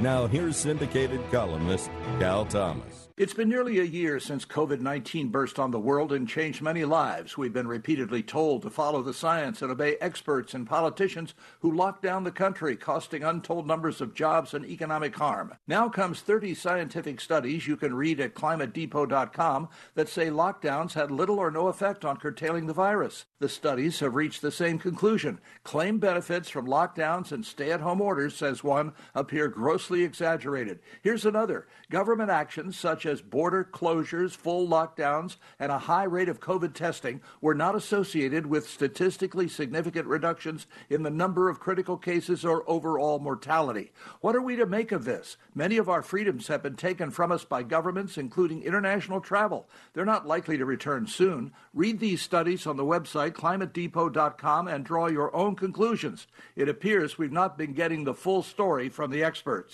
Now, here's syndicated columnist Cal Thomas. It's been nearly a year since COVID 19 burst on the world and changed many lives. We've been repeatedly told to follow the science and obey experts and politicians who locked down the country, costing untold numbers of jobs and economic harm. Now comes 30 scientific studies you can read at climatedepot.com that say lockdowns had little or no effect on curtailing the virus. The studies have reached the same conclusion. Claim benefits from lockdowns and stay at home orders, says one, appear grossly exaggerated. Here's another. Government actions such as border closures, full lockdowns, and a high rate of COVID testing were not associated with statistically significant reductions in the number of critical cases or overall mortality. What are we to make of this? Many of our freedoms have been taken from us by governments, including international travel. They're not likely to return soon. Read these studies on the website climatedepot.com and draw your own conclusions. It appears we've not been getting the full story from the experts.